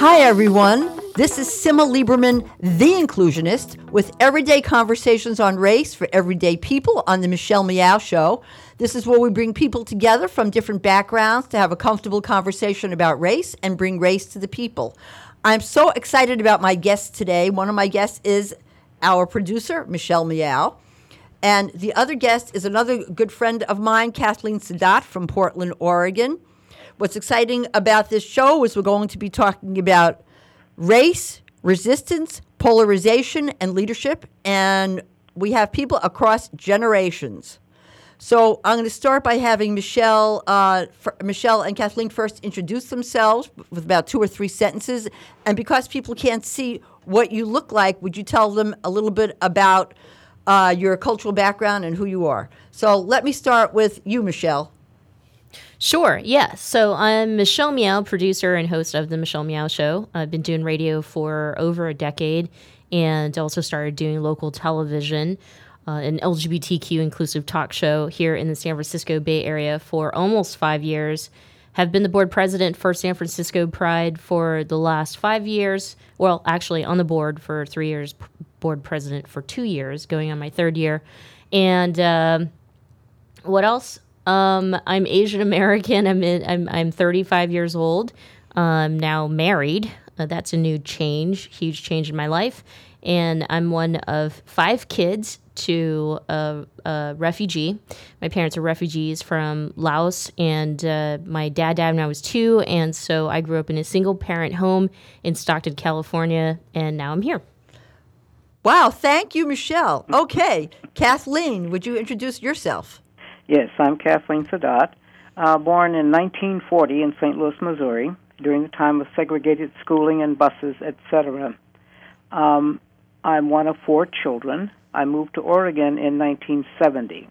Hi, everyone. This is Simma Lieberman, the inclusionist, with everyday conversations on race for everyday people on the Michelle Meow Show. This is where we bring people together from different backgrounds to have a comfortable conversation about race and bring race to the people. I'm so excited about my guest today. One of my guests is our producer, Michelle Meow. And the other guest is another good friend of mine, Kathleen Saadat from Portland, Oregon. What's exciting about this show is we're going to be talking about race, resistance, polarization, and leadership. And we have people across generations. So I'm going to start by having Michelle, uh, Michelle and Kathleen first introduce themselves with about two or three sentences. And because people can't see what you look like, would you tell them a little bit about uh, your cultural background and who you are? So let me start with you, Michelle. Sure, yeah. So I'm Michelle Meow, producer and host of The Michelle Meow Show. I've been doing radio for over a decade and also started doing local television, uh, an LGBTQ inclusive talk show here in the San Francisco Bay Area for almost five years. Have been the board president for San Francisco Pride for the last five years. Well, actually, on the board for three years, board president for two years, going on my third year. And uh, what else? Um, I'm Asian American. I'm, I'm I'm 35 years old. I'm now married. Uh, that's a new change, huge change in my life. And I'm one of five kids to a, a refugee. My parents are refugees from Laos, and uh, my dad died when I was two. And so I grew up in a single parent home in Stockton, California, and now I'm here. Wow, thank you, Michelle. Okay, Kathleen, would you introduce yourself? Yes, I'm Kathleen Saadat, uh, born in 1940 in St. Louis, Missouri, during the time of segregated schooling and buses, etc. Um, I'm one of four children. I moved to Oregon in 1970.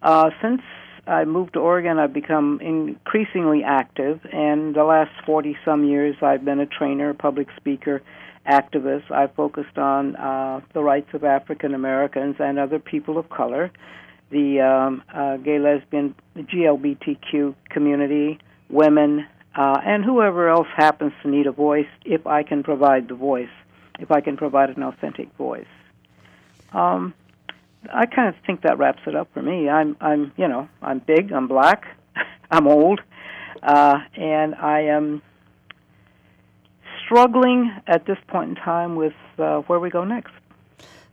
Uh, since I moved to Oregon, I've become increasingly active, and the last 40 some years, I've been a trainer, public speaker, activist. I've focused on uh, the rights of African Americans and other people of color the um, uh, gay, lesbian, GLBTQ community, women, uh, and whoever else happens to need a voice if I can provide the voice, if I can provide an authentic voice. Um, I kind of think that wraps it up for me. I'm, I'm, you know, I'm big, I'm black, I'm old, uh, and I am struggling at this point in time with uh, where we go next.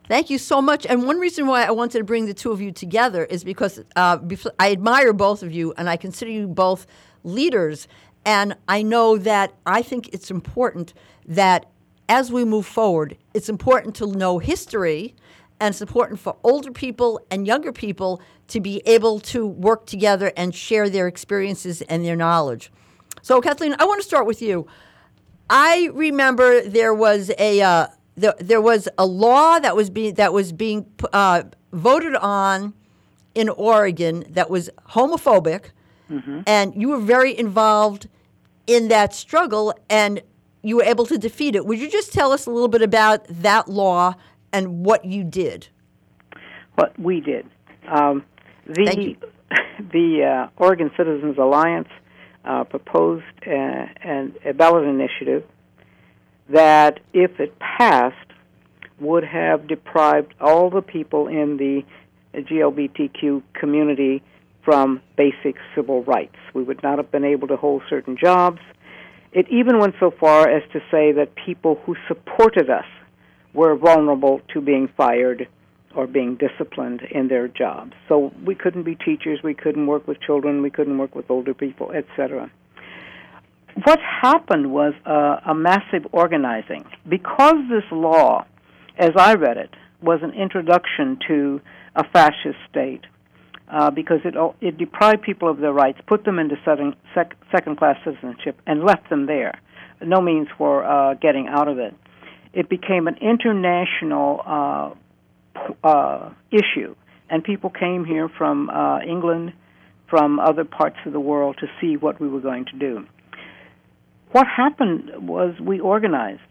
Thank you so much. And one reason why I wanted to bring the two of you together is because uh, I admire both of you and I consider you both leaders. And I know that I think it's important that as we move forward, it's important to know history and it's important for older people and younger people to be able to work together and share their experiences and their knowledge. So, Kathleen, I want to start with you. I remember there was a. Uh, the, there was a law that was being that was being uh, voted on in Oregon that was homophobic, mm-hmm. and you were very involved in that struggle, and you were able to defeat it. Would you just tell us a little bit about that law and what you did? What we did. Um, the the uh, Oregon Citizens Alliance uh, proposed uh, an, a ballot initiative that, if it passed, would have deprived all the people in the GLBTQ community from basic civil rights. We would not have been able to hold certain jobs. It even went so far as to say that people who supported us were vulnerable to being fired or being disciplined in their jobs. So we couldn't be teachers, we couldn't work with children, we couldn't work with older people, etc. What happened was uh, a massive organizing. Because this law, as I read it, was an introduction to a fascist state, uh, because it it deprived people of their rights, put them into second sec, second class citizenship, and left them there. No means for uh, getting out of it. It became an international uh, uh, issue, and people came here from uh, England, from other parts of the world to see what we were going to do. What happened was we organized,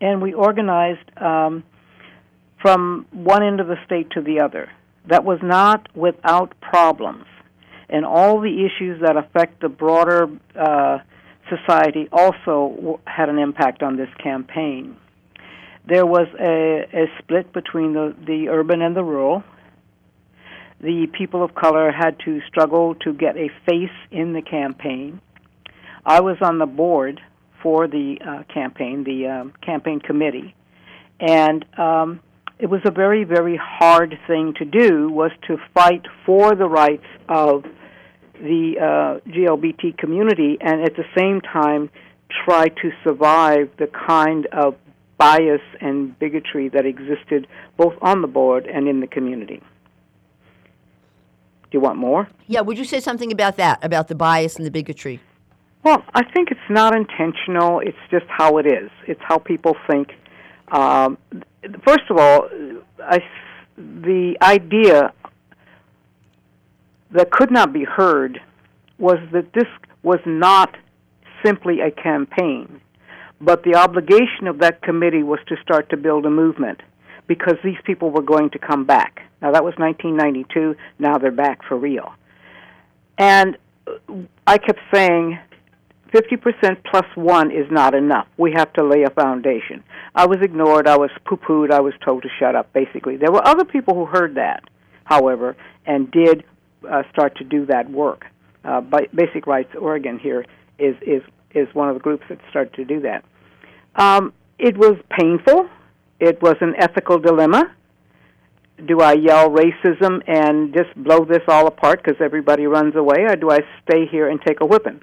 and we organized um, from one end of the state to the other. That was not without problems, and all the issues that affect the broader uh, society also had an impact on this campaign there was a, a split between the, the urban and the rural. The people of color had to struggle to get a face in the campaign. I was on the board for the uh, campaign, the um, campaign committee, and um, it was a very, very hard thing to do. Was to fight for the rights of the uh, GLBT community, and at the same time try to survive the kind of bias and bigotry that existed both on the board and in the community. Do you want more? Yeah, would you say something about that, about the bias and the bigotry? Well, I think it's not intentional. It's just how it is. It's how people think. Um, first of all, I, the idea that could not be heard was that this was not simply a campaign. But the obligation of that committee was to start to build a movement because these people were going to come back. Now, that was 1992. Now they're back for real. And I kept saying 50% plus one is not enough. We have to lay a foundation. I was ignored. I was poo pooed. I was told to shut up, basically. There were other people who heard that, however, and did uh, start to do that work. Uh, Basic Rights Oregon here is, is, is one of the groups that started to do that. Um, it was painful. It was an ethical dilemma. Do I yell racism and just blow this all apart because everybody runs away, or do I stay here and take a whipping?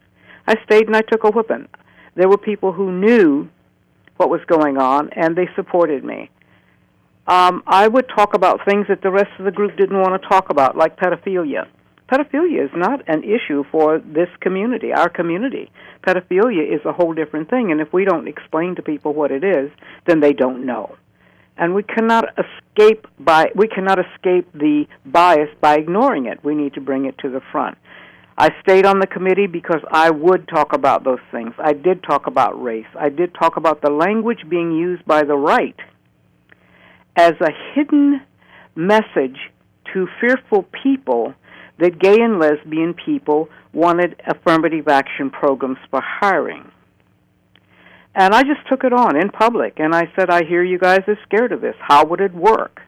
I stayed and I took a whipping. There were people who knew what was going on and they supported me. Um, I would talk about things that the rest of the group didn't want to talk about, like pedophilia pedophilia is not an issue for this community, our community. Pedophilia is a whole different thing, and if we don't explain to people what it is, then they don't know. And we cannot escape by we cannot escape the bias by ignoring it. We need to bring it to the front. I stayed on the committee because I would talk about those things. I did talk about race. I did talk about the language being used by the right as a hidden message to fearful people that gay and lesbian people wanted affirmative action programs for hiring. And I just took it on in public and I said, I hear you guys are scared of this. How would it work?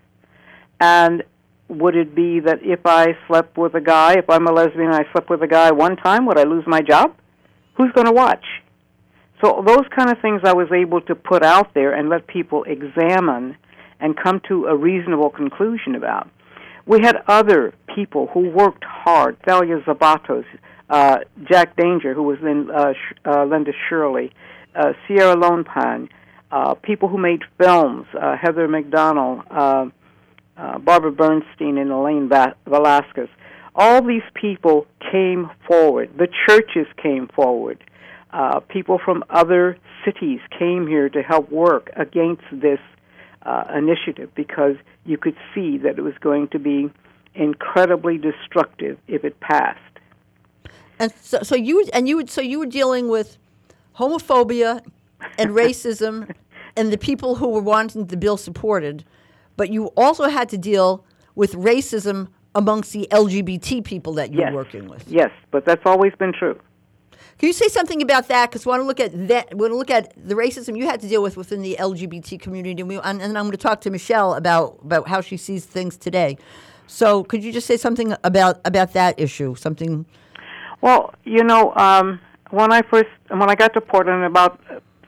And would it be that if I slept with a guy, if I'm a lesbian and I slept with a guy one time, would I lose my job? Who's going to watch? So those kind of things I was able to put out there and let people examine and come to a reasonable conclusion about. We had other people who worked hard. Thalia Zepatos, uh, Jack Danger, who was in uh, uh, Linda Shirley, uh, Sierra Lone Pine, uh, people who made films, uh, Heather McDonald, uh, uh, Barbara Bernstein, and Elaine ba- Velasquez. All these people came forward. The churches came forward. Uh, people from other cities came here to help work against this uh, initiative because you could see that it was going to be incredibly destructive if it passed. And so, so you and you so you were dealing with homophobia and racism and the people who were wanting the bill supported, but you also had to deal with racism amongst the LGBT people that you're yes. working with. Yes, but that's always been true. Can you say something about that? Because we want to look at that. We want to look at the racism you had to deal with within the LGBT community, and, we, and, and I'm going to talk to Michelle about about how she sees things today. So, could you just say something about about that issue? Something. Well, you know, um, when I first when I got to Portland about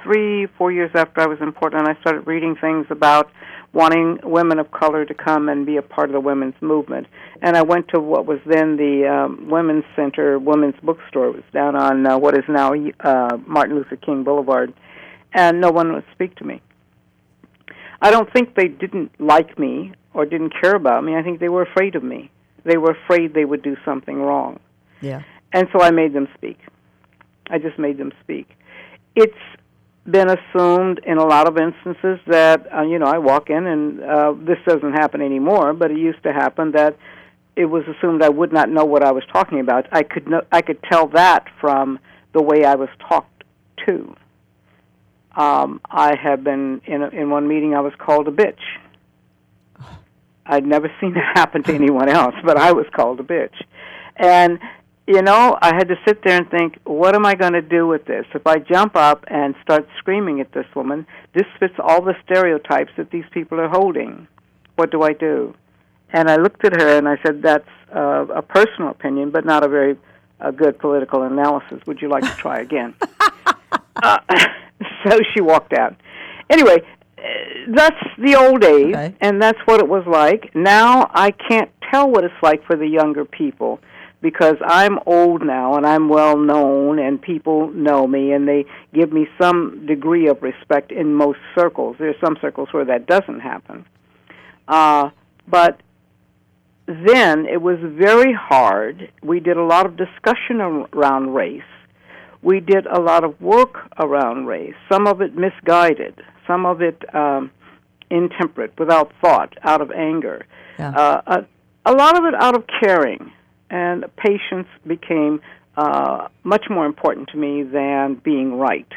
three, four years after I was in Portland, I started reading things about wanting women of color to come and be a part of the women's movement. And I went to what was then the um, Women's Center Women's Bookstore. It was down on uh, what is now uh, Martin Luther King Boulevard, and no one would speak to me. I don't think they didn't like me or didn't care about me. I think they were afraid of me. They were afraid they would do something wrong. Yeah. And so I made them speak. I just made them speak. It's been assumed in a lot of instances that uh, you know I walk in and uh, this doesn't happen anymore, but it used to happen that it was assumed I would not know what I was talking about. I could know, I could tell that from the way I was talked to. Um, I have been in a, in one meeting. I was called a bitch. I'd never seen it happen to anyone else, but I was called a bitch, and you know, I had to sit there and think, what am I going to do with this? If I jump up and start screaming at this woman, this fits all the stereotypes that these people are holding. What do I do? And I looked at her and I said, that's uh, a personal opinion, but not a very uh, good political analysis. Would you like to try again? uh, so she walked out. Anyway, uh, that's the old days, Okay. and that's what it was like. Now I can't tell what it's like for the younger people because I'm old now and I'm well known and people know me and they give me some degree of respect in most circles. There's some circles where that doesn't happen. Uh, but then it was very hard. We did a lot of discussion around race. We did a lot of work around race. Some of it misguided, some of it um, intemperate, without thought, out of anger. Yeah. Uh, a, a lot of it out of caring and patience became uh, much more important to me than being right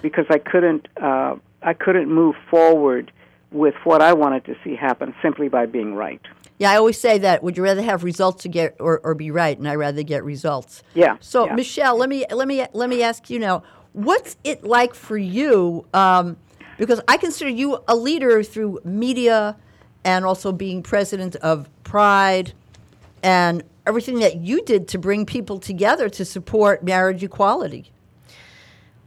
because I couldn't uh, I couldn't move forward with what I wanted to see happen simply by being right. Yeah, I always say that. Would you rather have results to get or, or be right? And I rather get results. Yeah. So yeah. Michelle, let me let me let me ask you now, what's it like for you? Um, because I consider you a leader through media, and also being president of Pride, and everything that you did to bring people together to support marriage equality.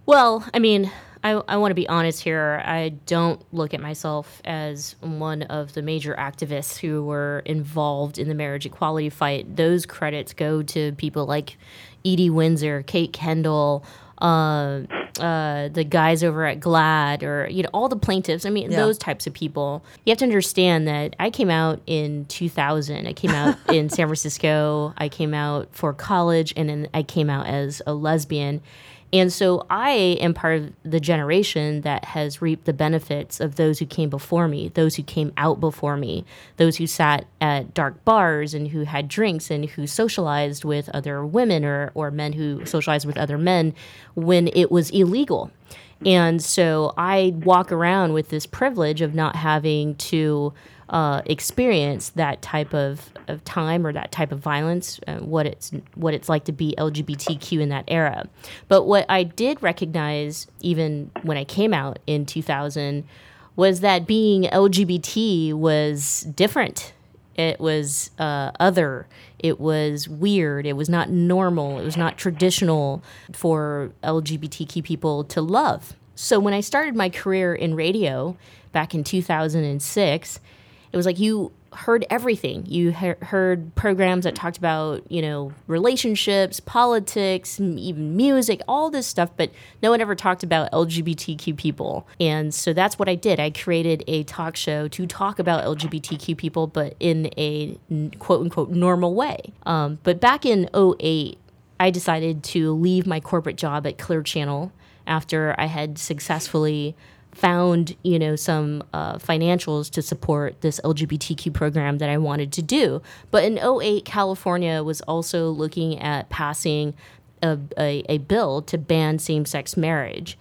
Well, I mean, I, I want to be honest here. I don't look at myself as one of the major activists who were involved in the marriage equality fight. Those credits go to people like Edie Windsor, Kate Kendall, uh, uh, the guys over at GLAD, or you know all the plaintiffs. I mean, Yeah. those types of people. You have to understand that I came out in 2000. I came out in San Francisco. I came out for college, and then I came out as a lesbian. And so I am part of the generation that has reaped the benefits of those who came before me, those who came out before me, those who sat at dark bars and who had drinks and who socialized with other women or, or men who socialized with other men when it was illegal. And so I walk around with this privilege of not having to uh, experience that type of, of time or that type of violence, uh, what it's what it's like to be LGBTQ in that era. But what I did recognize, even when I came out in 2000, was that being LGBT was different. It was uh, other. It was weird. It was not normal. It was not traditional for LGBTQ people to love. So when I started my career in radio back in 2006, it was like you heard everything. You he- heard programs that talked about, you know, relationships, politics, m- even music, all this stuff, but no one ever talked about LGBTQ people. And so that's what I did. I created a talk show to talk about LGBTQ people, but in a n- quote unquote normal way. Um, but back in 08, I decided to leave my corporate job at Clear Channel after I had successfully found you know some uh, financials to support this LGBTQ program that I wanted to do. But in 08, California was also looking at passing a, a, a bill to ban same-sex marriage,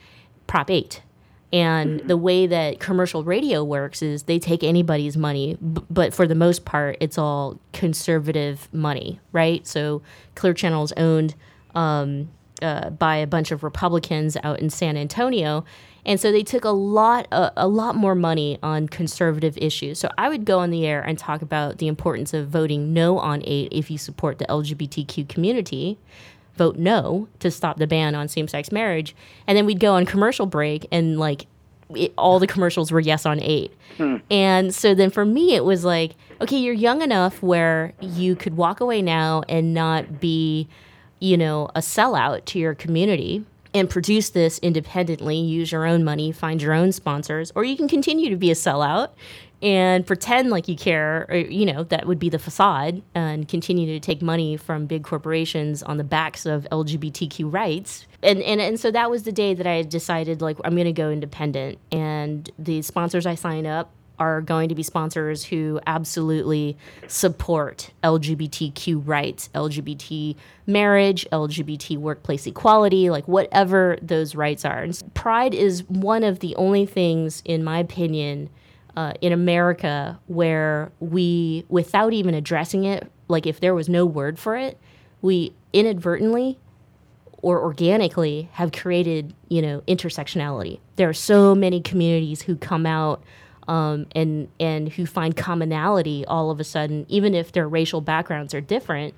Prop 8. And the way that commercial radio works is they take anybody's money, b- but for the most part, it's all conservative money, right? So Clear Channel is owned um, uh, by a bunch of Republicans out in San Antonio, and so they took a lot a, a lot more money on conservative issues. So I would go on the air and talk about the importance of voting no on eight if you support the LGBTQ community vote no to stop the ban on same-sex marriage, and then we'd go on commercial break and like it, all the commercials were yes on eight. Hmm. And so then for me, it was like, okay, you're young enough where you could walk away now and not be, you know, a sellout to your community and produce this independently, use your own money, find your own sponsors, or you can continue to be a sellout and pretend like you care, or, you know, that would be the facade and continue to take money from big corporations on the backs of LGBTQ rights. And, and, and so that was the day that I decided, like, I'm going to go independent. And the sponsors I signed up are going to be sponsors who absolutely support LGBTQ rights, LGBT marriage, LGBT workplace equality, like whatever those rights are. And pride is one of the only things, in my opinion, uh, in America where we, without even addressing it, like if there was no word for it, we inadvertently or organically have created, you know, intersectionality. There are so many communities who come out um, and and who find commonality all of a sudden, even if their racial backgrounds are different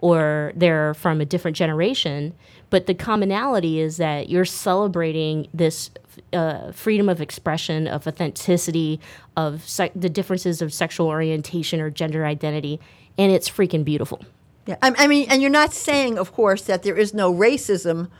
or they're from a different generation. But the commonality is that you're celebrating this uh, freedom of expression, of authenticity, of se- the differences of sexual orientation or gender identity, and it's freaking beautiful. Yeah, I, I mean, and you're not saying, of course, that there is no racism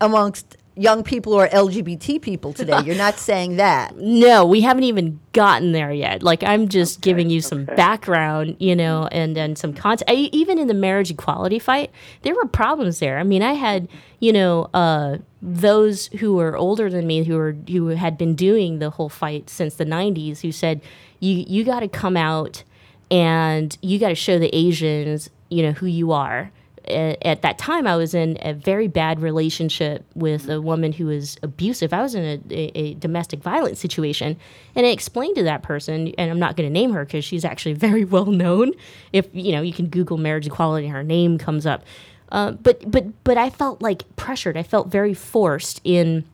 amongst young people or LGBT people today. You're not saying that. No, we haven't even gotten there yet. Like I'm just giving you some background, you know, and and some context. I, even in the marriage equality fight, there were problems there. I mean, I had, you know, uh, those who were older than me who were who had been doing the whole fight since the 90s who said you you got to come out and you got to show the Asians, you know, who you are at that time, I was in a very bad relationship with a woman who was abusive. I was in a, a, a domestic violence situation, and I explained to that person, and I'm not going to name her because she's actually very well known. If you know, you can Google marriage equality, her name comes up. Uh, but but but I felt like pressured. I felt very forced in.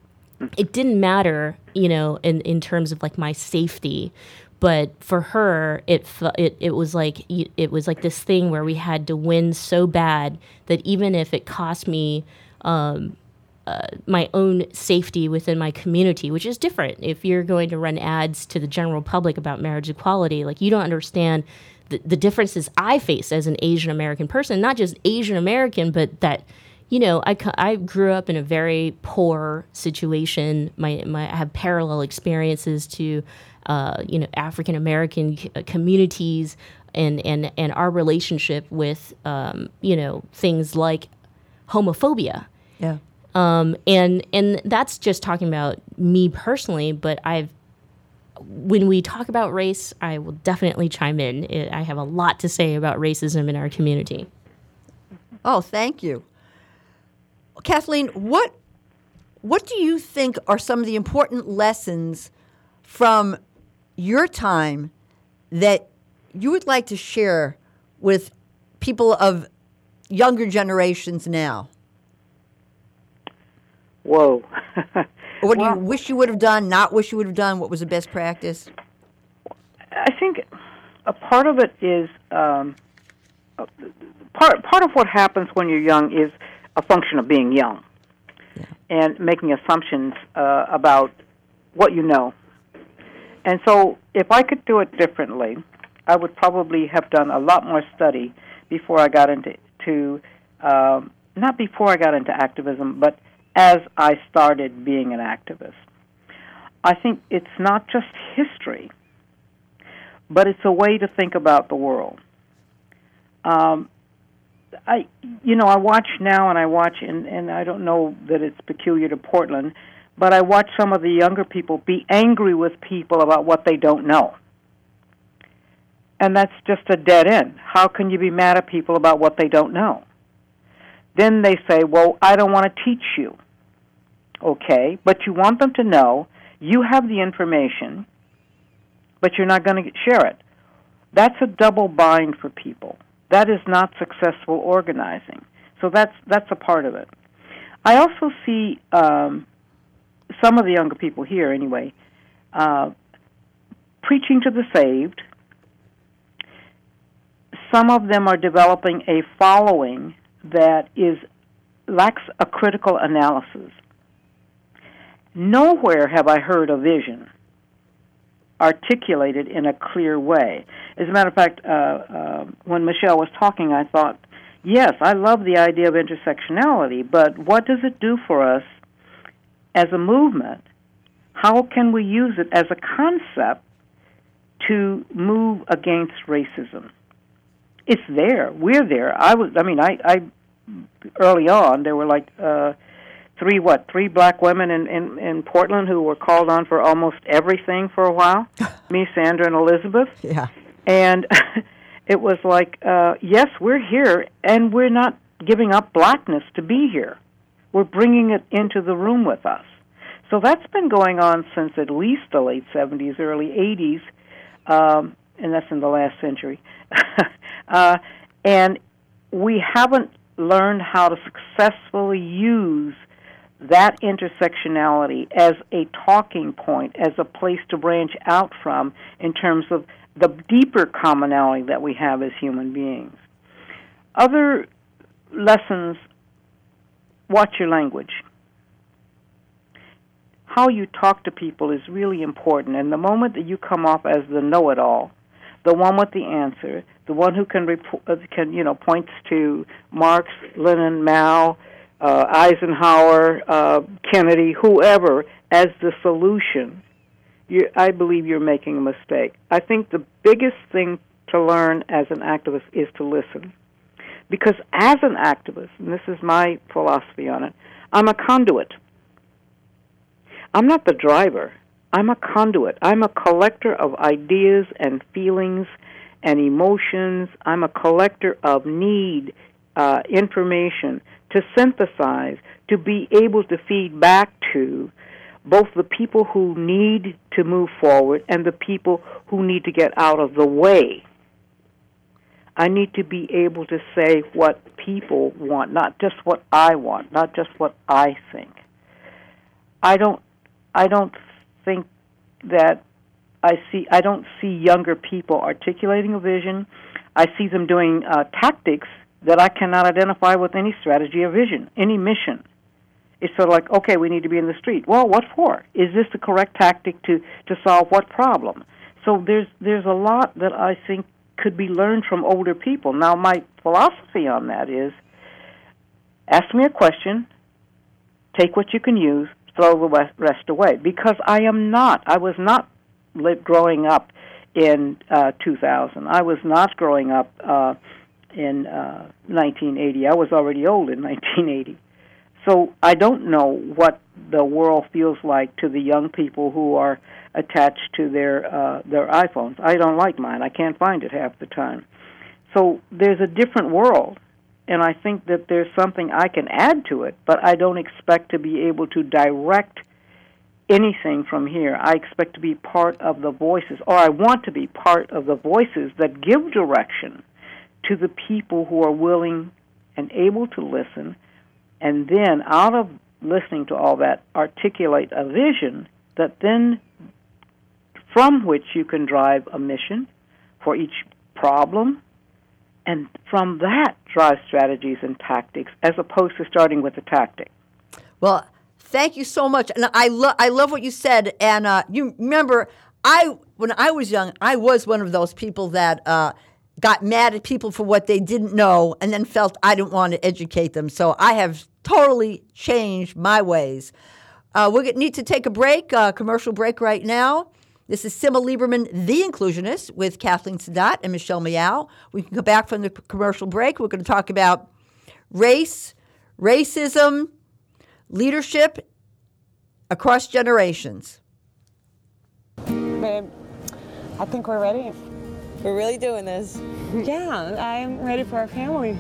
It didn't matter, you know, in in terms of like my safety but for her it it it was like it was like this thing where we had to win so bad that even if it cost me um, uh, my own safety within my community, which is different. If you're going to run ads to the general public about marriage equality, like you don't understand the, the differences I face as an Asian American person, not just Asian American, but that you know, I, I grew up in a very poor situation. My, my I have parallel experiences to uh, you know African American uh, communities and and and our relationship with um, you know things like homophobia. Yeah. Um, and and that's just talking about me personally, but I've when we talk about race, I will definitely chime in. I have a lot to say about racism in our community. Oh, thank you, Kathleen. What what do you think are some of the important lessons from your time that you would like to share with people of younger generations now? Whoa. what Well- do you wish you would have done, not wish you would have done? What was the best practice? I think a part of it is um, uh, part part of what happens when you're young is a function of being young and making assumptions uh, about what you know. And so, if I could do it differently, I would probably have done a lot more study before I got into to um, not before I got into activism, but as I started being an activist. I think it's not just history, but it's a way to think about the world. Um, I, you know, I watch now, and I watch, and and I don't know that it's peculiar to Portland, but I watch some of the younger people be angry with people about what they don't know. And that's just a dead end. How can you be mad at people about what they don't know? Then they say, Well, I don't want to teach you. Okay, but you want them to know you have the information, but you're not going to share it. That's a double bind for people. That is not successful organizing. So that's that's a part of it. I also see um, some of the younger people here, anyway, uh, preaching to the saved. Some of them are developing a following that is lacks a critical analysis. Nowhere have I heard a vision articulated in a clear way. As a matter of fact, uh, uh, when Michelle was talking, I thought, yes, I love the idea of intersectionality, but what does it do for us as a movement? How can we use it as a concept to move against racism? It's there. We're there. I was. I mean, I. I early on there were like uh, three what three black women in, in in Portland who were called on for almost everything for a while. Me, Sandra, and Elizabeth. Yeah. And it was like, uh, yes, we're here, and we're not giving up blackness to be here. We're bringing it into the room with us. So that's been going on since at least the late 70s, early 80s, um, and that's in the last century. uh, and we haven't learned how to successfully use that intersectionality as a talking point, as a place to branch out from in terms of the deeper commonality that we have as human beings. Other lessons watch your language. How you talk to people is really important, and the moment that you come off as the know it all, the one with the answer, the one who can report, uh, can you know points to Marx, Lenin, Mao, uh, Eisenhower, uh, Kennedy, whoever as the solution, you, I believe you're making a mistake. I think the biggest thing to learn as an activist is to listen. Because as an activist, and this is my philosophy on it, I'm a conduit. I'm not the driver. I'm a conduit. I'm a collector of ideas and feelings and emotions. I'm a collector of need, uh, information to synthesize, to be able to feed back to both the people who need to move forward and the people who need to get out of the way. I need to be able to say what people want, not just what I want, not just what I think. I don't I don't think that I see I don't see younger people articulating a vision. I see them doing uh, tactics that I cannot identify with any strategy or vision, any mission. It's sort of like, okay, we need to be in the street. Well, what for? Is this the correct tactic to to solve what problem? So there's there's a lot that I think could be learned from older people. Now, my philosophy on that is, ask me a question, take what you can use, throw the rest away. Because I am not, I was not growing up in uh, 2000. I was not growing up uh, in uh, 1980. I was already old in 1980. So I don't know what the world feels like to the young people who are attached to their uh, their iPhones. I don't like mine. I can't find it half the time. So there's a different world, and I think that there's something I can add to it, but I don't expect to be able to direct anything from here. I expect to be part of the voices, or I want to be part of the voices that give direction to the people who are willing and able to listen, and then out of listening to all that, articulate a vision that then from which you can drive a mission for each problem, and from that drive strategies and tactics as opposed to starting with a tactic. Well, thank you so much, and I love I love what you said. And uh, you remember, I when I was young, I was one of those people that. Uh, got mad at people for what they didn't know and then felt I didn't want to educate them. So I have totally changed my ways. Uh, we need to take a break, uh, commercial break right now. This is Simma Lieberman, the inclusionist, with Kathleen Saadat and Michelle Meow. We can come back from the commercial break. We're going to talk about race, racism, leadership across generations. Babe, I think we're ready. We're really doing this. Yeah, I'm ready for our family.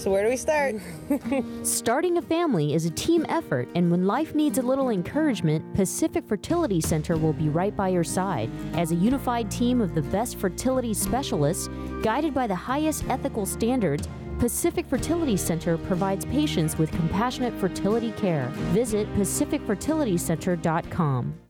So, where do we start? Starting a family is a team effort, and when life needs a little encouragement, Pacific Fertility Center will be right by your side. As a unified team of the best fertility specialists, guided by the highest ethical standards, Pacific Fertility Center provides patients with compassionate fertility care. Visit pacificfertilitycenter.com.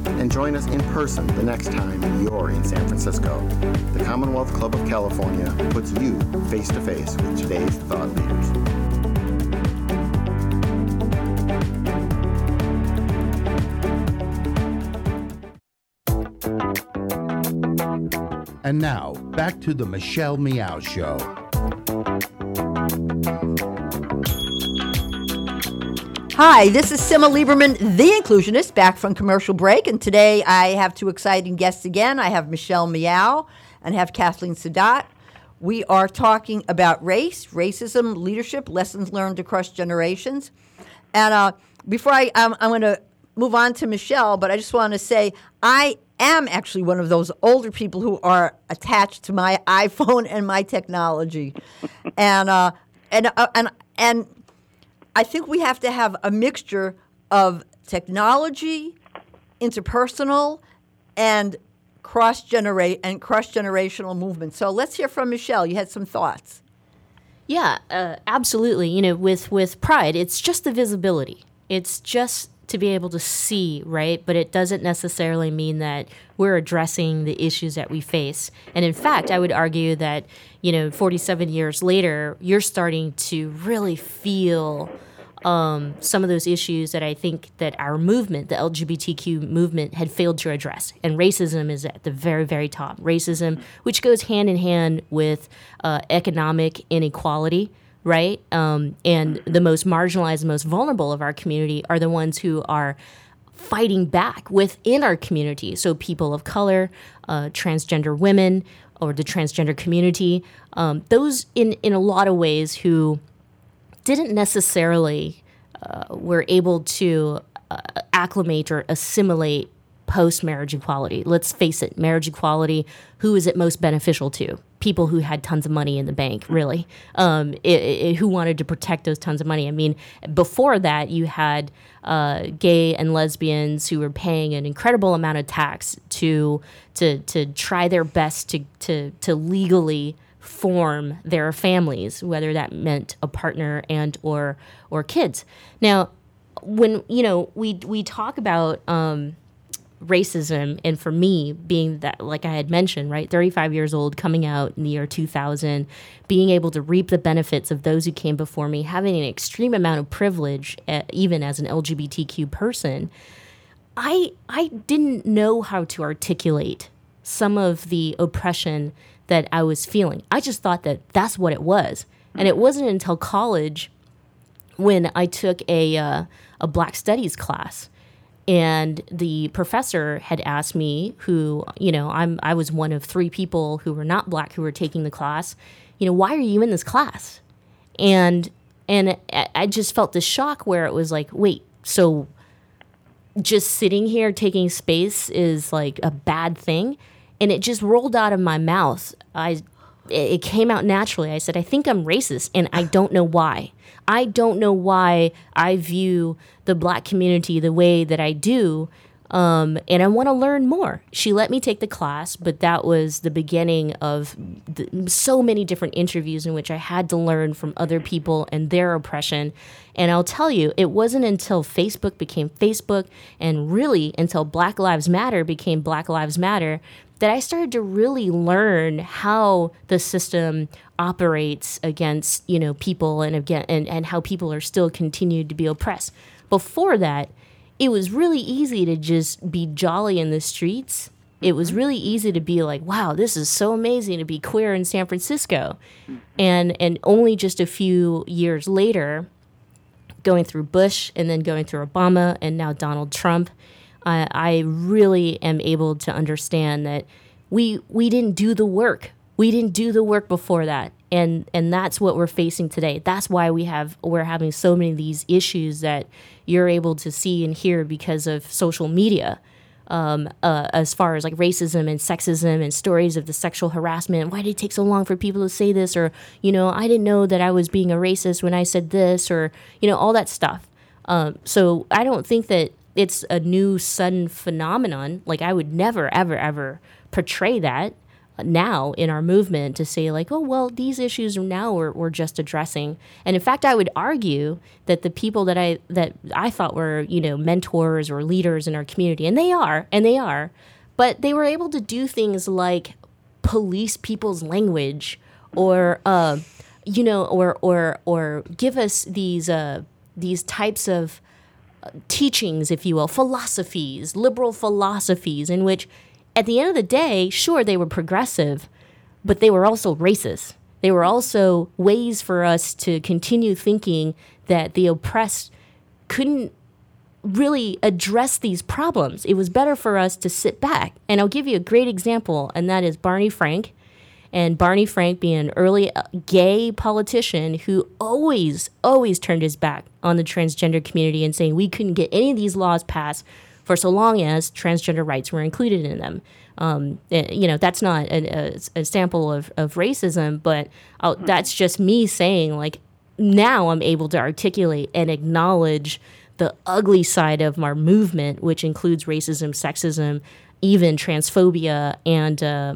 and join us in person the next time you're in San Francisco. The Commonwealth Club of California puts you face to face with today's thought leaders. And now, back to the Michelle Meow Show. Hi, this is Simma Lieberman, the inclusionist, back from commercial break. And today I have two exciting guests again. I have Michelle Meow and have Kathleen Saadat. We are talking about race, racism, leadership, lessons learned across generations. And uh, before I, um, I'm going to move on to Michelle, but I just want to say I am actually one of those older people who are attached to my iPhone and my technology, and uh, and uh, and and I think we have to have a mixture of technology, interpersonal, and cross generate and cross generational movement. So let's hear from Michelle. You had some thoughts. Yeah, uh, absolutely. You know, with with pride, it's just the visibility. It's just to be able to see, right? But it doesn't necessarily mean that we're addressing the issues that we face. And in fact, I would argue that, you know, 47 years later, you're starting to really feel um, some of those issues that I think that our movement, the LGBTQ movement, had failed to address. And racism is at the very, very top. Racism, which goes hand in hand with uh, economic inequality right? Um, and the most marginalized, most vulnerable of our community are the ones who are fighting back within our community. So people of color, uh, transgender women, or the transgender community, um, those in in a lot of ways who didn't necessarily uh, were able to uh, acclimate or assimilate post marriage equality. Let's face it, marriage equality, who is it most beneficial to? People who had tons of money in the bank, really, um, it, it, who wanted to protect those tons of money. I mean, before that, you had uh, gay and lesbians who were paying an incredible amount of tax to to to try their best to to to legally form their families, whether that meant a partner and or or kids. Now, when you know we we talk about um, racism and for me being that like i had mentioned right 35 years old coming out in the year 2000 being able to reap the benefits of those who came before me having an extreme amount of privilege uh, even as an lgbtq person i i didn't know how to articulate some of the oppression that i was feeling. I just thought that that's what it was. And it wasn't until college when i took a uh, a black studies class and the professor had asked me who you know i'm i was one of three people who were not black who were taking the class you know why are you in this class? And and i just felt this shock where it was like wait so just sitting here taking space is like a bad thing? And it just rolled out of my mouth. I it came out naturally. I said i think i'm racist and i don't know why. I don't know why I view the black community the way that I do. Um, and I want to learn more. She let me take the class, but that was the beginning of the, so many different interviews in which I had to learn from other people and their oppression. And I'll tell you, it wasn't until Facebook became Facebook and really until Black Lives Matter became Black Lives Matter that I started to really learn how the system operates against you know people and again and, and how people are still continued to be oppressed. Before that, it was really easy to just be jolly in the streets. It was mm-hmm. really easy to be like, wow, this is so amazing to be queer in San Francisco. Mm-hmm. And and only just a few years later, going through Bush and then going through Obama and now Donald Trump, I I really am able to understand that we we didn't do the work. We didn't do the work before that. And and that's what we're facing today. That's why we have we're having so many of these issues that you're able to see and hear because of social media. Um, uh, as far as like racism and sexism and stories of the sexual harassment. Why did it take so long for people to say this? Or, you know, I didn't know that I was being a racist when I said this, or, you know, all that stuff. Um, so I don't think that it's a new sudden phenomenon. Like, I would never, ever, ever portray that now in our movement to say like oh well these issues now we're, we're just addressing. And in fact i would argue that the people that i that i thought were you know mentors or leaders in our community and they are and they are but they were able to do things like police people's language or uh, you know or or or give us these uh, these types of uh, teachings if you will philosophies liberal philosophies in which at the end of the day, sure, they were progressive, but they were also racist. They were also ways for us to continue thinking that the oppressed couldn't really address these problems. It was better for us to sit back. And I'll give you a great example, and that is Barney Frank. And Barney Frank being an early uh, gay politician who always, always turned his back on the transgender community and saying we couldn't get any of these laws passed for so long as transgender rights were included in them. Um, you know, that's not a, a, a sample of, of racism, but I'll, that's just me saying, like, now I'm able to articulate and acknowledge the ugly side of our movement, which includes racism, sexism, even transphobia, and uh,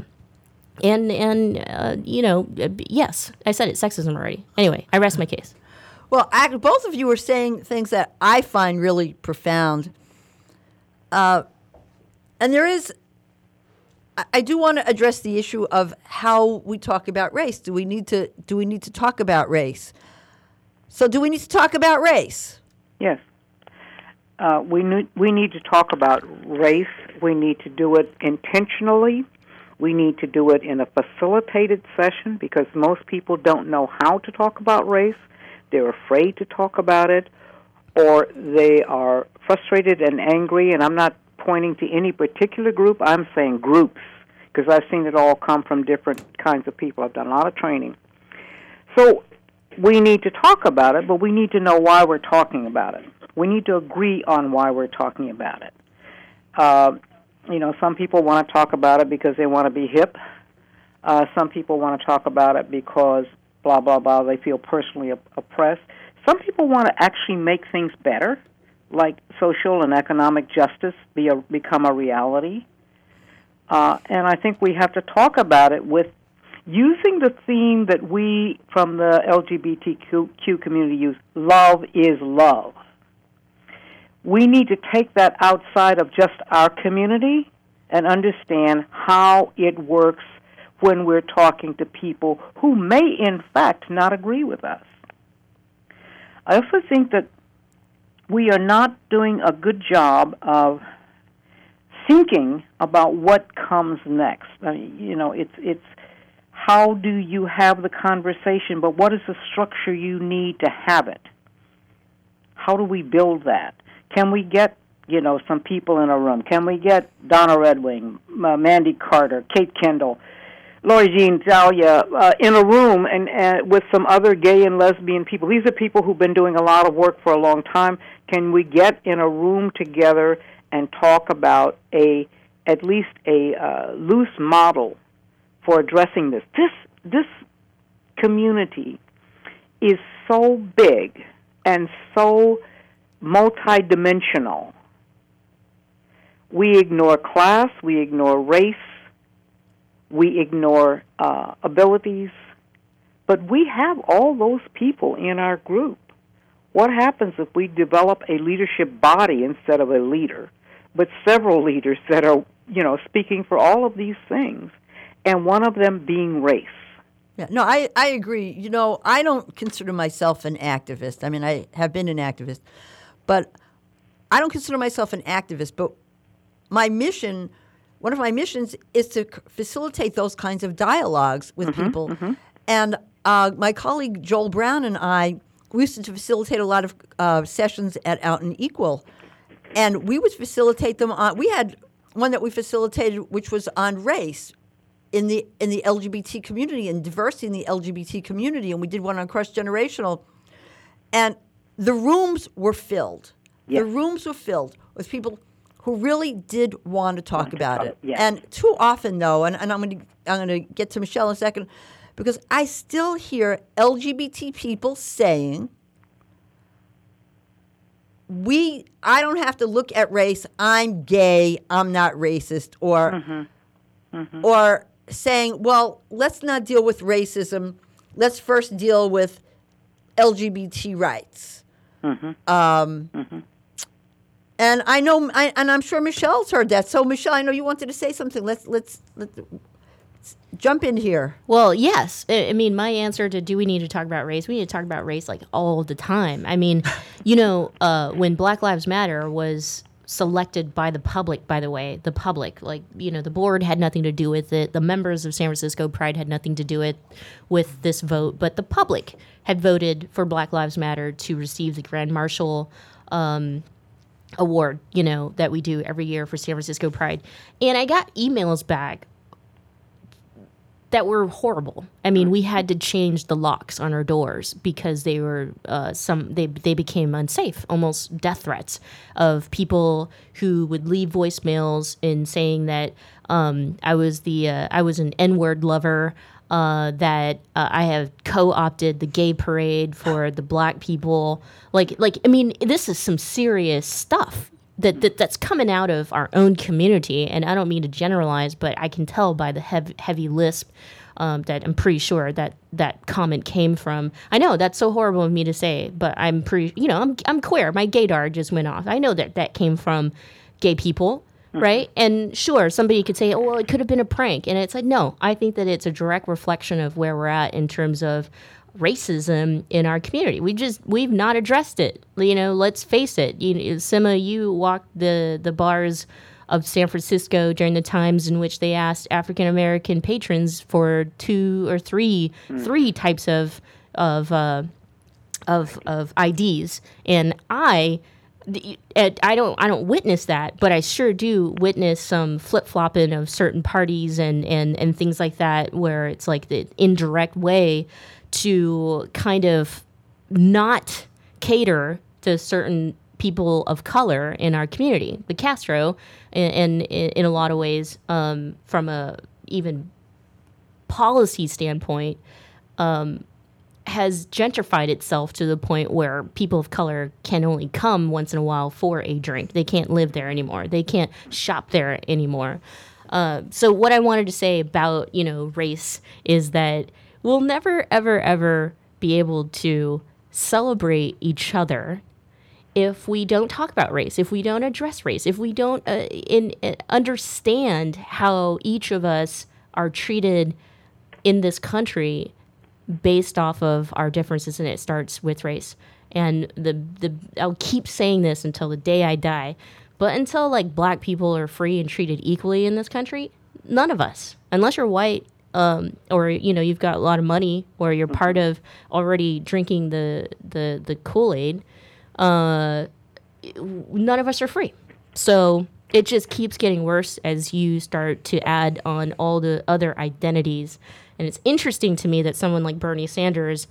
and and uh, you know, yes, I said it, sexism already. Anyway, I rest my case. Well, act, both of you are saying things that I find really profound. Uh, and there is, I, do want to address the issue of how we talk about race. Do we need to? Do we need to talk about race? So, do we need to talk about race? Yes. Uh, we need we need to talk about race. We need to do it intentionally. We need to do it in a facilitated session because most people don't know how to talk about race. They're afraid to talk about it, or they are frustrated and angry. And I'm not pointing to any particular group. I'm saying groups because I've seen it all come from different kinds of people. I've done a lot of training. So we need to talk about it, but we need to know why we're talking about it. We need to agree on why we're talking about it. Uh, you know, some people want to talk about it because they want to be hip. Uh, some people want to talk about it because blah blah blah. They feel personally op- oppressed. Some people want to actually make things better, like social and economic justice be a, become a reality. Uh, and I think we have to talk about it with using the theme that we from the LGBTQ community use love is love. We need to take that outside of just our community and understand how it works when we're talking to people who may, in fact, not agree with us. I also think that we are not doing a good job of thinking about what comes next. I mean, you know, it's it's how do you have the conversation, but what is the structure you need to have it? How do we build that? Can we get you know some people in a room? Can we get Donna Redwing, uh, Mandy Carter, Kate Kendell, Lori Jean Dahlia uh, in a room and uh, with some other gay and lesbian people? These are people who've been doing a lot of work for a long time. Can we get in a room together and talk about a at least a uh, loose model for addressing this? This this community is so big and so multidimensional. We ignore class, we ignore race, we ignore uh, abilities, but we have all those people in our group. What happens if we develop a leadership body instead of a leader, but several leaders that are, you know, speaking for all of these things, and one of them being race? Yeah, no, I, I agree. You know, I don't consider myself an activist. I mean, I have been an activist, but I don't consider myself an activist. But my mission, one of my missions, is to facilitate those kinds of dialogues with people. And uh, my colleague Joel Brown and I, we used to facilitate a lot of uh, sessions at Out and Equal, and we would facilitate them on. We had one that we facilitated, which was on race in the in the LGBT community and diversity in the LGBT community, and we did one on cross generational, and the rooms were filled. The rooms were filled with people who really did want to talk about it. yes. And too often, though, and, and I'm going to I'm going to get to Michelle in a second, because I still hear LGBT people saying. We, I don't have to look at race. I'm gay. I'm not racist. Or, Mm-hmm. or saying, well, let's not deal with racism. Let's first deal with LGBT rights. Mm-hmm. Um, And I know, I, and I'm sure Michelle's heard that. So, Michelle, I know you wanted to say something. Let's let's, let's jump in here. Well, yes. I, mean, my answer to do we need to talk about race? We need to talk about race like all the time. I mean, you know, uh, when Black Lives Matter was selected by the public, by the way, the public, like, you know, the board had nothing to do with it. The members of San Francisco Pride had nothing to do it with this vote, but the public had voted for Black Lives Matter to receive the Grand Marshal. Um, award, you know, that we do every year for San Francisco Pride. And I got emails back that were horrible. I mean, we had to change the locks on our doors because they were uh, some they they became unsafe, almost death threats of people who would leave voicemails in saying that um, I was the uh, I was an N word lover. Uh, that uh, I have co-opted the gay parade for the black people. Like, like I mean, this is some serious stuff that, that that's coming out of our own community. And I don't mean to generalize, but I can tell by the heavy, heavy lisp um, that I'm pretty sure that that comment came from. I know that's so horrible of me to say, but I'm pretty. You know, I'm I'm queer. My gaydar just went off. I know that that came from gay people. Right. And sure, somebody could say, oh, well, it could have been a prank. And it's like, no, I think that it's a direct reflection of where we're at in terms of racism in our community. We just we've not addressed it. You know, let's face it. You Simma, you walked the the bars of San Francisco during the times in which they asked African American patrons for two or three three types of of uh, of of IDs, and I. I don't I don't witness that, but I sure do witness some flip flopping of certain parties and, and and things like that, where it's like the indirect way to kind of not cater to certain people of color in our community. The Castro, and in, in a lot of ways, um, from a even policy standpoint, um, has gentrified itself to the point where people of color can only come once in a while for a drink. They can't live there anymore. They can't shop there anymore. Uh, so what I wanted to say about you know race is that we'll never ever ever be able to celebrate each other if we don't talk about race, if we don't address race, if we don't uh, in, uh, understand how each of us are treated in this country based off of our differences, and it starts with race. And the the I'll keep saying this until the day I die, but until like black people are free and treated equally in this country, none of us, unless you're white, um, or you know you've got a lot of money, or you're part of already drinking the the the Kool Aid, uh, none of us are free. So it just keeps getting worse as you start to add on all the other identities. And it's interesting to me that someone like Bernie Sanders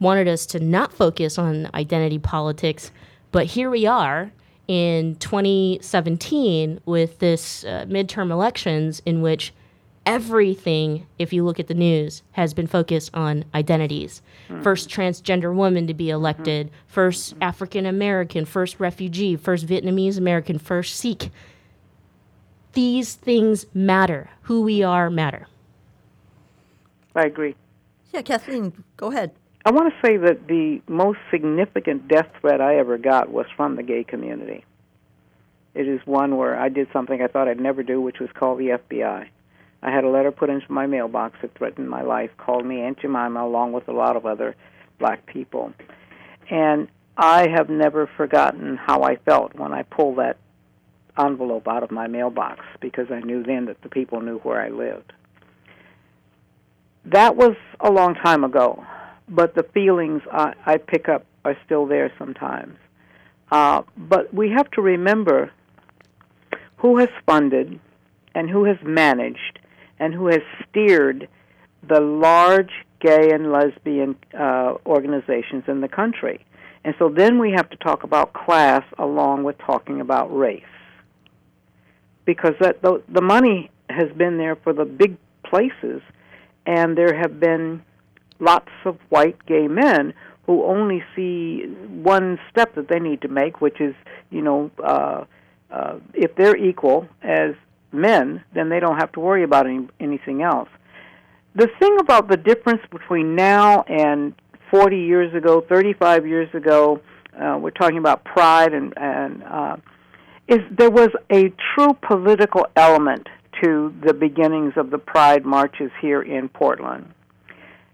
wanted us to not focus on identity politics, but here we are in 2017 with this uh, midterm elections in which everything, if you look at the news, has been focused on identities. Hmm. First transgender woman to be hmm. elected, first hmm. African American, first refugee, first Vietnamese American, first Sikh. These things matter. Who we are matter. I agree. Yeah, Kathleen, go ahead. I want to say that the most significant death threat I ever got was from the gay community. It is one where I did something I thought I'd never do, which was call the FBI. I had a letter put into my mailbox that threatened my life, called me Aunt Jemima, along with a lot of other black people. And I have never forgotten how I felt when I pulled that envelope out of my mailbox because I knew then that the people knew where I lived. That was a long time ago, but the feelings I, I pick up are still there sometimes. Uh, but we have to remember who has funded and who has managed and who has steered the large gay and lesbian uh, organizations in the country. And so then we have to talk about class along with talking about race. Because that the, the money has been there for the big places and there have been lots of white gay men who only see one step that they need to make, which is, you know, uh, uh, if they're equal as men, then they don't have to worry about any, anything else. The thing about the difference between now and 40 years ago, 35 years ago, uh, we're talking about pride and, and uh, is there was a true political element to the beginnings of the pride marches here in Portland.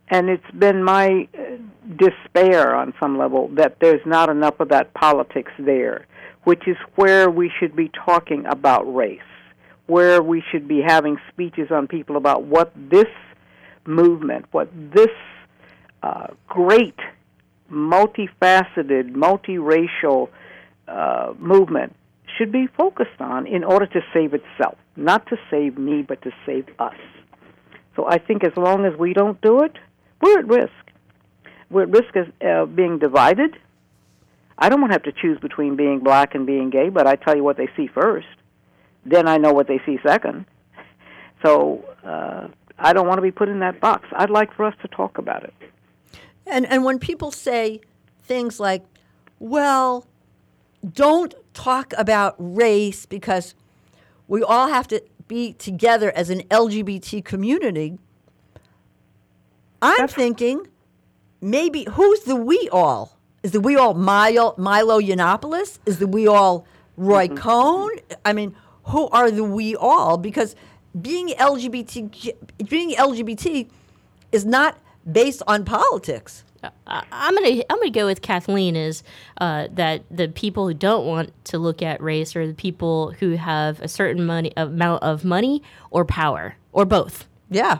And it's been my uh, despair on some level that there's not enough of that politics there, which is where we should be talking about race, where we should be having speeches on people about what this movement, what this uh, great, multifaceted, multiracial uh, movement should be focused on in order to save itself. Not to save me, but to save us. So I think as long as we don't do it, we're at risk. We're at risk of uh, being divided. I don't want to have to choose between being black and being gay, but I tell you what they see first. Then I know what they see second. So uh, I don't want to be put in that box. I'd like for us to talk about it. And and when people say things like, "Well, don't talk about race because we all have to be together as an LGBT community. I'm That's thinking maybe who's the we all? Is the we all Milo, Milo Yiannopoulos? Is the we all Roy mm-hmm. Cohn? I mean, who are the we all? Because being LGBT, being LGBT is not based on politics. I'm gonna I'm gonna go with Kathleen is uh, that the people who don't want to look at race are the people who have a certain money amount of money or power or both. Yeah.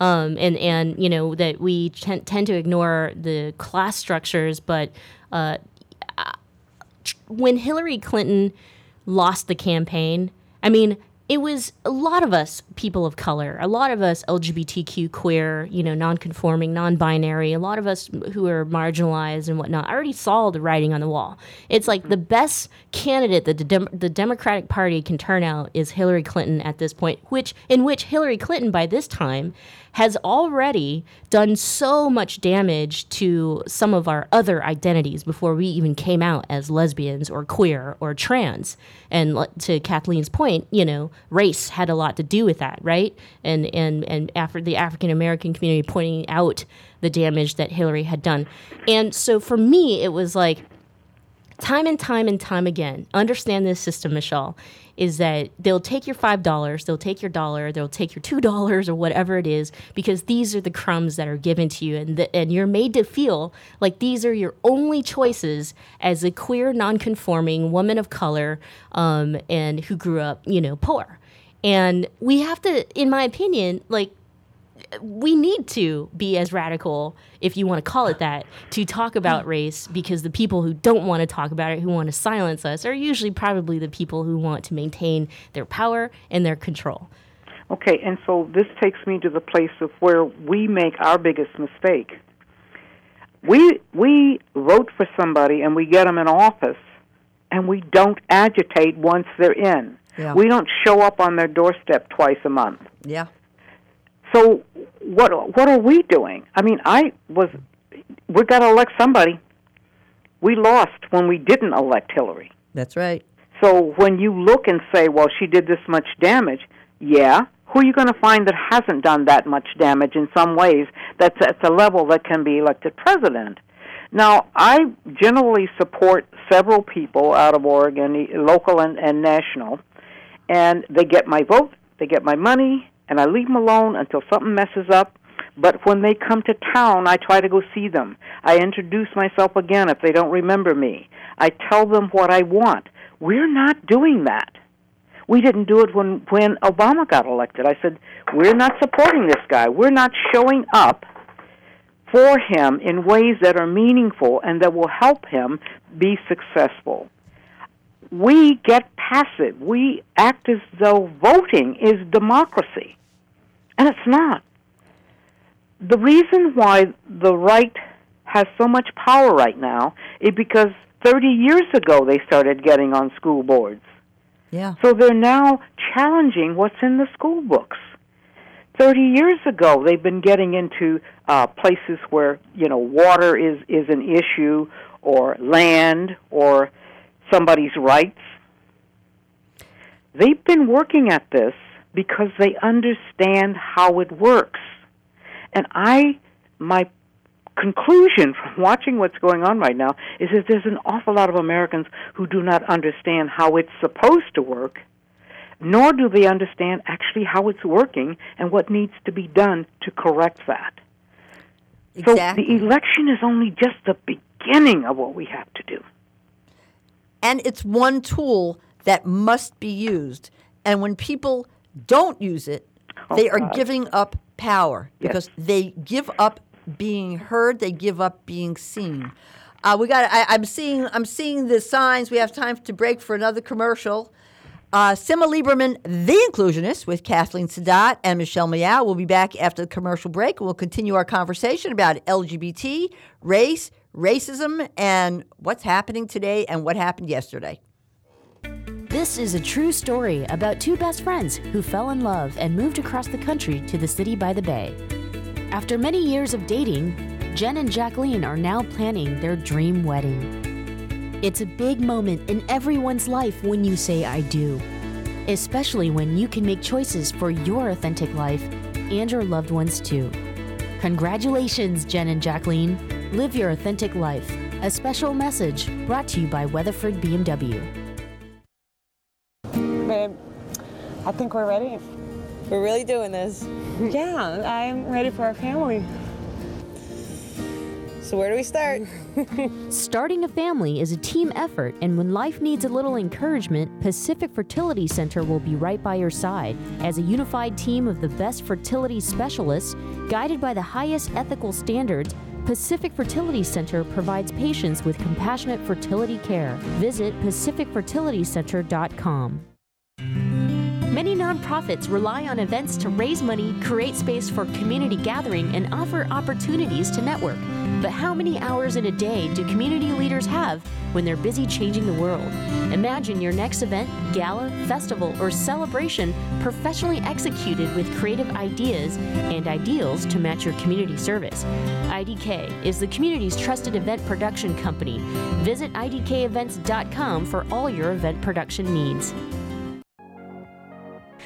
Um, and and you know that we t- tend to ignore the class structures, but uh, when Hillary Clinton lost the campaign, I mean it was a lot of us people of color, a lot of us LGBTQ queer, you know, non-conforming, non-binary, a lot of us who are marginalized and whatnot. I already saw the writing on the wall. It's like the best candidate that the, Dem- the Democratic Party can turn out is Hillary Clinton at this point, which in which Hillary Clinton by this time has already done so much damage to some of our other identities before we even came out as lesbians or queer or trans. And to Kathleen's point, you know, race had a lot to do with that, right? And and and after the African American community pointing out the damage that Hillary had done. And so for me, it was like time and time and time again, understand this system, Michelle, is that they'll take your $5, they'll take your dollar, they'll take your $2 or whatever it is, because these are the crumbs that are given to you. And, and you're made to feel like these are your only choices as a queer, nonconforming woman of color um, and who grew up, you know, poor. And we have to, in my opinion, like we need to be as radical, if you want to call it that, to talk about mm. race because the people who don't want to talk about it, who want to silence us, are usually probably the people who want to maintain their power and their control. Okay, and so this takes me to the place of where we make our biggest mistake. We we vote for somebody and we get them in office, and we don't agitate once they're in. Yeah. We don't show up on their doorstep twice a month. Yeah. So what what are we doing? I mean, I was we got to elect somebody. We lost when we didn't elect Hillary. That's right. So when you look and say, "Well, she did this much damage," yeah, who are you going to find that hasn't done that much damage in some ways? That's at the level that can be elected president. Now, I generally support several people out of Oregon, local and, and national, and they get my vote, they get my money, and I leave them alone until something messes up. But when they come to town, I try to go see them. I introduce myself again if they don't remember me. I tell them what I want. We're not doing that. We didn't do it when when Obama got elected. I said, "We're not supporting this guy. We're not showing up for him in ways that are meaningful and that will help him be successful." We get passive. We act as though voting is democracy. And it's not. The reason why the right has so much power right now is because 30 years ago they started getting on school boards. Yeah. So they're now challenging what's in the school books. 30 years ago they've been getting into uh, places where, you know, water is, is an issue or land or somebody's rights. They've been working at this because they understand how it works. And I, my conclusion from watching what's going on right now is that there's an awful lot of Americans who do not understand how it's supposed to work, nor do they understand actually how it's working and what needs to be done to correct that. Exactly. So the election is only just the beginning of what we have to do. And it's one tool that must be used. And when people don't use it, Oh, they are God. giving up power Yes. because they give up being heard, they give up being seen. Uh, we got. I, I'm seeing. I'm seeing the signs. We have time to break for another commercial. Uh, Simma Lieberman, the inclusionist, with Kathleen Saadat and Michelle Meow. We'll be back after the commercial break. We'll continue our conversation about LGBT, race, racism, and what's happening today and what happened yesterday. This is a true story about two best friends who fell in love and moved across the country to the city by the bay. After many years of dating, Jen and Jacqueline are now planning their dream wedding. It's a big moment in everyone's life when you say I do, especially when you can make choices for your authentic life and your loved ones too. Congratulations, Jen and Jacqueline. Live your authentic life. A special message brought to you by Weatherford BMW. Babe, I think we're ready. We're really doing this. Yeah, I'm ready for our family. So where do we start? Starting a family is a team effort, and when life needs a little encouragement, Pacific Fertility Center will be right by your side. As a unified team of the best fertility specialists, guided by the highest ethical standards, Pacific Fertility Center provides patients with compassionate fertility care. Visit pacificfertilitycenter.com. Many nonprofits rely on events to raise money, create space for community gathering, and offer opportunities to network. But how many hours in a day do community leaders have when they're busy changing the world? Imagine your next event, gala, festival, or celebration professionally executed with creative ideas and ideals to match your community service. IDK is the community's trusted event production company. Visit idkevents.com for all your event production needs.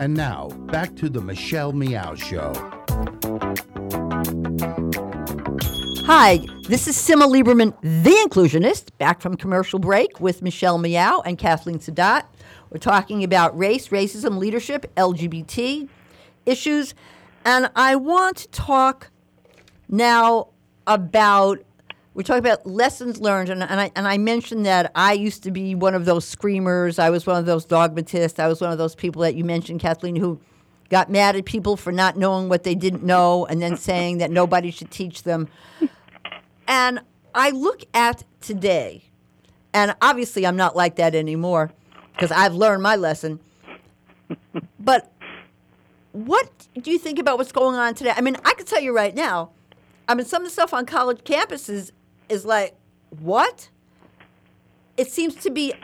And now, back to the Michelle Meow Show. Hi, this is Simma Lieberman, the inclusionist, back from commercial break with Michelle Meow and Kathleen Saadat. We're talking about race, racism, leadership, LGBT issues, and I want to talk now about we're talking about lessons learned, and, and, I, and I mentioned that I used to be one of those screamers. I was one of those dogmatists. I was one of those people that you mentioned, Kathleen, who got mad at people for not knowing what they didn't know and then saying that nobody should teach them. And I look at today, and obviously I'm not like that anymore because I've learned my lesson. But what do you think about what's going on today? I mean, I can tell you right now, I mean, some of the stuff on college campuses is like, what? It seems to be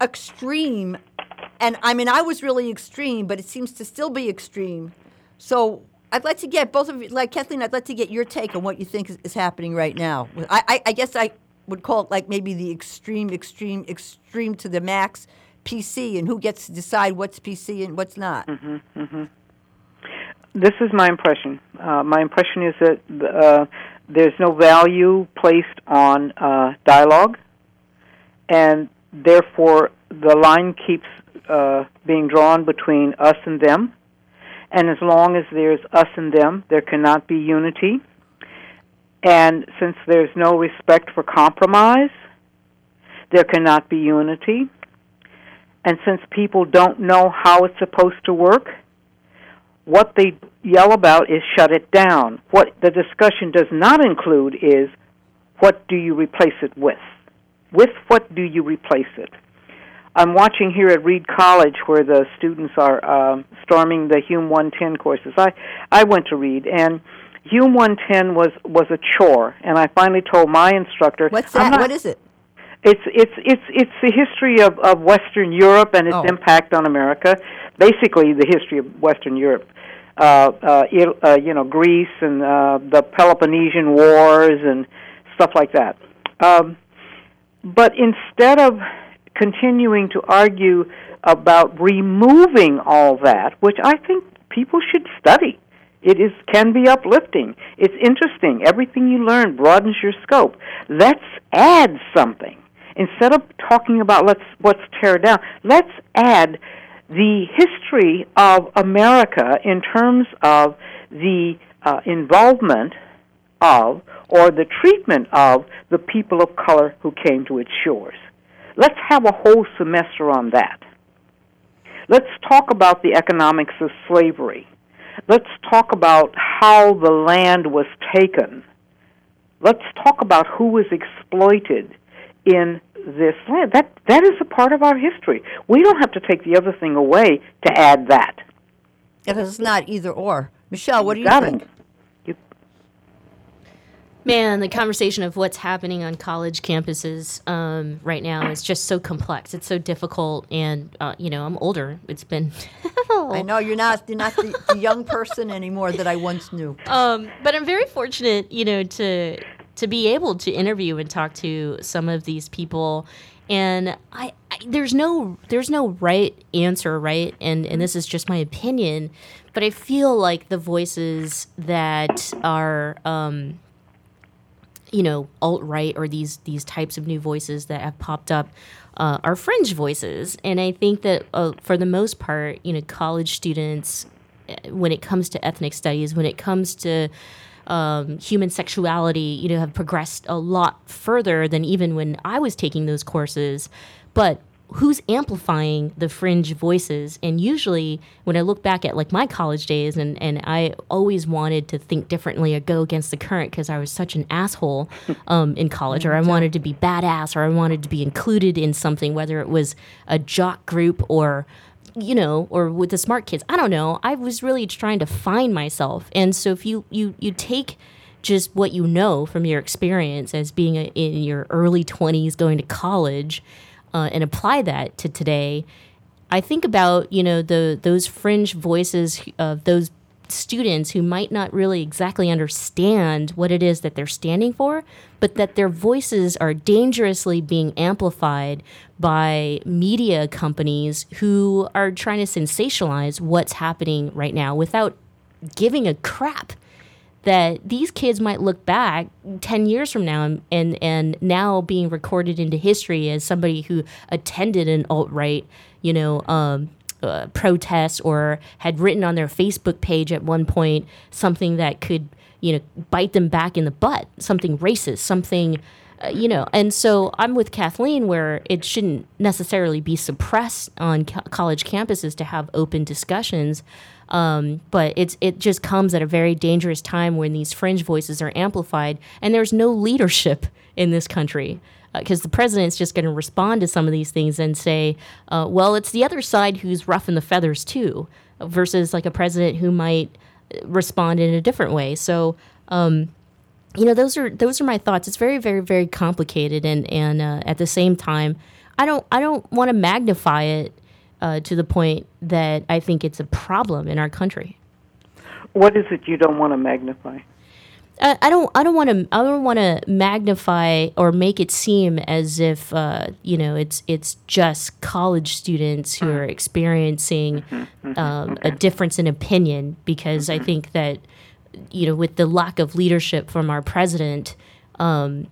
extreme And I mean, I was really extreme, but it seems to still be extreme. So I'd like to get both of you, like Kathleen, I'd like to get your take on what you think is, is happening right now. I, I, I guess I would call it like maybe the extreme, extreme, extreme to the max PC, and who gets to decide what's PC and what's not. hmm hmm This is my impression. Uh, my impression is that uh, there's no value placed on uh, dialogue, and therefore the line keeps uh, being drawn between us and them. And as long as there's us and them, there cannot be unity. And since there's no respect for compromise, there cannot be unity. And since people don't know how it's supposed to work, what they yell about is shut it down. What the discussion does not include is what do you replace it with? With what do you replace it? I'm watching here at Reed College where the students are um, storming the Hume 110 courses. I I went to Reed and Hume 110 was was a chore, and I finally told my instructor, What's that? not- what is it? it's it's it's it's the history of of Western Europe and its Oh. impact on America. Basically, the history of Western Europe. Uh, uh, uh, you know, Greece and uh, the Peloponnesian Wars and stuff like that. Um, but instead of continuing to argue about removing all that, which I think people should study, it is can be uplifting. It's interesting. Everything you learn broadens your scope. Let's add something instead of talking about let's what's tear down. Let's add the history of America in terms of the uh, involvement of or the treatment of the people of color who came to its shores. Let's have a whole semester on that. Let's talk about the economics of slavery. Let's talk about how the land was taken. Let's talk about who was exploited in this land. That that is a part of our history. We don't have to take the other thing away to add that. It is not either or. Michelle, what do you Got it. think? Man, the conversation of what's happening on college campuses um, right now is just so complex. It's so difficult, and uh, you know, I'm older. It's been I know you're not you're not the, the young person anymore that I once knew. um, but I'm very fortunate, you know, to to be able to interview and talk to some of these people. And I, I there's no there's no right answer, right? And and this is just my opinion, but I feel like the voices that are um, you know alt right or these these types of new voices that have popped up uh, are fringe voices, and I think that uh, for the most part, you know, college students, uh, when it comes to ethnic studies, when it comes to um, human sexuality, you know, have progressed a lot further than even when I was taking those courses. But who's amplifying the fringe voices? And usually, when I look back at like my college days, and and I always wanted to think differently or go against the current because I was such an asshole um, in college, or I wanted to be badass, or I wanted to be included in something, whether it was a jock group or you know, or with the smart kids. I don't know. I was really trying to find myself. And so if you you you take just what you know from your experience as being a, in your early 20s going to college uh, and apply that to today, I think about, you know, the those fringe voices of those students who might not really exactly understand what it is that they're standing for, but that their voices are dangerously being amplified by media companies who are trying to sensationalize what's happening right now without giving a crap that these kids might look back 10 years from now and, and, now being recorded into history as somebody who attended an alt-right, you know, um, uh, protest or had written on their Facebook page at one point something that could, you know, bite them back in the butt, something racist, something, uh, you know. And so I'm with Kathleen where it shouldn't necessarily be suppressed on co- college campuses to have open discussions. Um, but it's it just comes at a very dangerous time when these fringe voices are amplified and there's no leadership in this country because the president's just going to respond to some of these things and say, uh, well, it's the other side who's roughing the feathers too, versus like a president who might uh, respond in a different way. So, um, you know, those are those are my thoughts. It's very, very, very complicated, and and uh, at the same time, I don't I don't want to magnify it uh, to the point that I think it's a problem in our country. What is it you don't want to magnify? I, I don't. I don't want to. I don't want to magnify or make it seem as if uh, you know it's it's just college students who are experiencing um, a difference in opinion. Because I think that you know, with the lack of leadership from our president, um,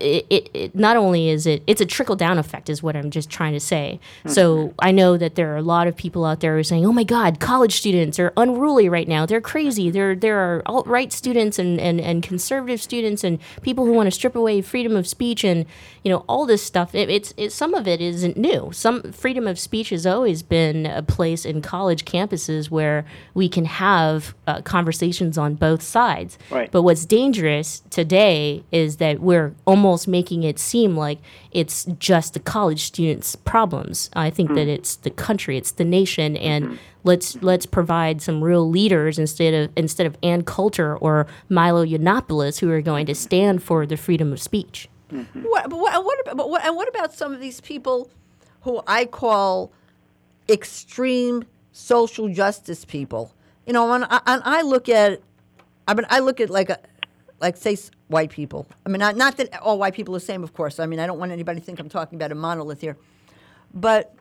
it, it, it not only is it it's a trickle down effect is what I'm just trying to say. So I know that there are a lot of people out there who are saying, "Oh my God, college students are unruly right now. They're crazy. There there are alt right students and, and and conservative students and people who want to strip away freedom of speech and you know all this stuff. It, it's it, some of it isn't new. Some freedom of speech has always been a place in college campuses where we can have uh, conversations on both sides. Right. But what's dangerous today is that we're almost making it seem like it's just the college students' problems. I think that hmm. it's the country, it's the nation, and hmm. let's let's provide some real leaders instead of instead of Ann Coulter or Milo Yiannopoulos who are going to hmm. stand for the freedom of speech. Mm-hmm. What, but what, what about, but what, and what about some of these people who I call extreme social justice people? You know, and I, and I look at, I mean, I look at like a, like say s- white people. I mean, not, not that all white people are the same, of course. I mean, I don't want anybody to think I'm talking about a monolith here, but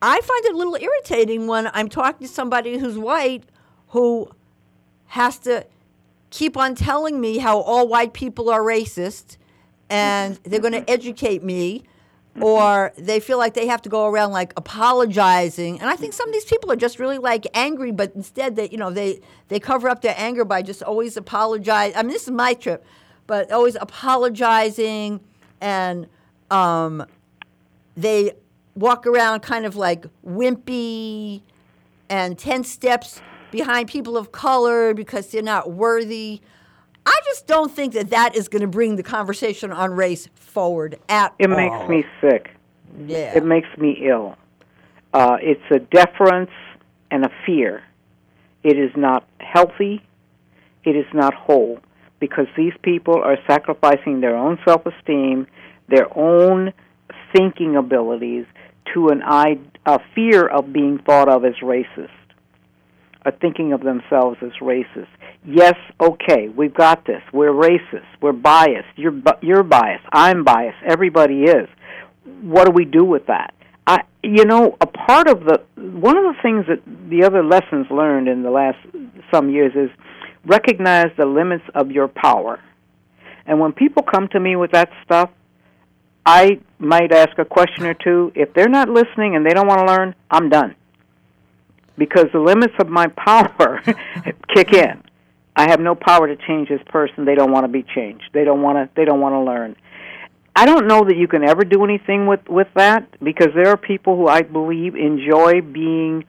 I find it a little irritating when I'm talking to somebody who's white who has to keep on telling me how all white people are racist and they're going to educate me or they feel like they have to go around like apologizing and i think some of these people are just really like angry but instead they you know they they cover up their anger by just always apologize i mean this is my trip but always apologizing and um, they walk around kind of like wimpy and 10 steps behind people of color because they're not worthy. I just don't think that that is going to bring the conversation on race forward at It all. It makes me sick. Yeah. It makes me ill. Uh, it's a deference and a fear. It is not healthy. It is not whole because these people are sacrificing their own self esteem, their own thinking abilities to an I- a fear of being thought of as racist, or thinking of themselves as racist. Yes, okay, we've got this. We're racist. We're biased. You're you're biased. I'm biased. Everybody is. What do we do with that? I, you know, a part of the one of the things that the other lessons learned in the last some years is recognize the limits of your power. And when people come to me with that stuff, I might ask a question or two. If they're not listening and they don't want to learn, I'm done. Because the limits of my power kick in. I have no power to change this person. They don't want to be changed. They don't want to they don't want to learn. I don't know that you can ever do anything with with that because there are people who I believe enjoy being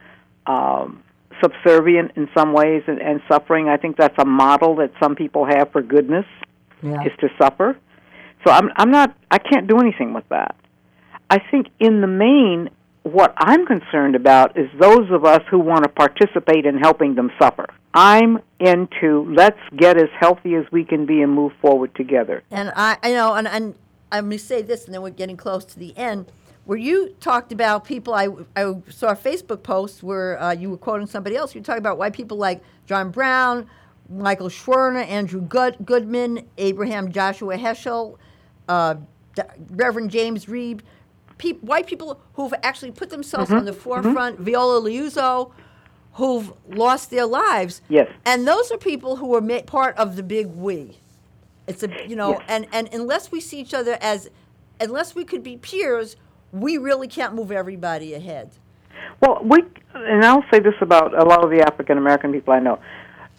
um subservient in some ways and, and suffering. I think that's a model that some people have for goodness Yeah. is to suffer. So I'm I'm not I can't do anything with that. I think in the main what I'm concerned about is those of us who want to participate in helping them suffer. I'm into let's get as healthy as we can be and move forward together. And I, know, and, and I'm going to say this, and then we're getting close to the end. Where you talked about people, I, I saw a Facebook post where uh, you were quoting somebody else. You talking about why people like John Brown, Michael Schwerner, Andrew Good, Goodman, Abraham Joshua Heschel, uh, Reverend James Reeb, peop white people who've actually put themselves Mhm, on the forefront, Viola Liuzzo, who've lost their lives. Yes. And those are people who are ma- part of the big we. It's a you know, Yes. and and unless we see each other as, unless we could be peers, we really can't move everybody ahead. Well, we and I'll say this about a lot of the African American people I know.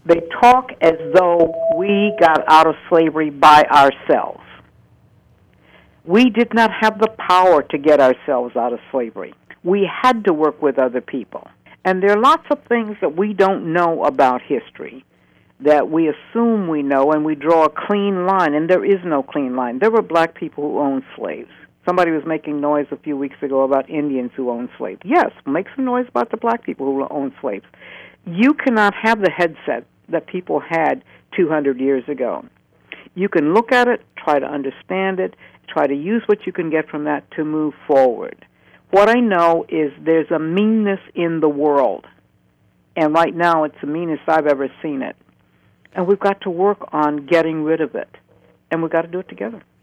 They talk as though we got out of slavery by ourselves. We did not have the power to get ourselves out of slavery. We had to work with other people. And there are lots of things that we don't know about history that we assume we know and we draw a clean line, and there is no clean line. There were black people who owned slaves. Somebody was making noise a few weeks ago about Indians who owned slaves. Yes, make some noise about the black people who owned slaves. You cannot have the headset that people had 200 years ago. You can look at it, try to understand it, try to use what you can get from that to move forward. What I know is there's a meanness in the world. And right now it's the meanest I've ever seen it. And we've got to work on getting rid of it. And we've got to do it together.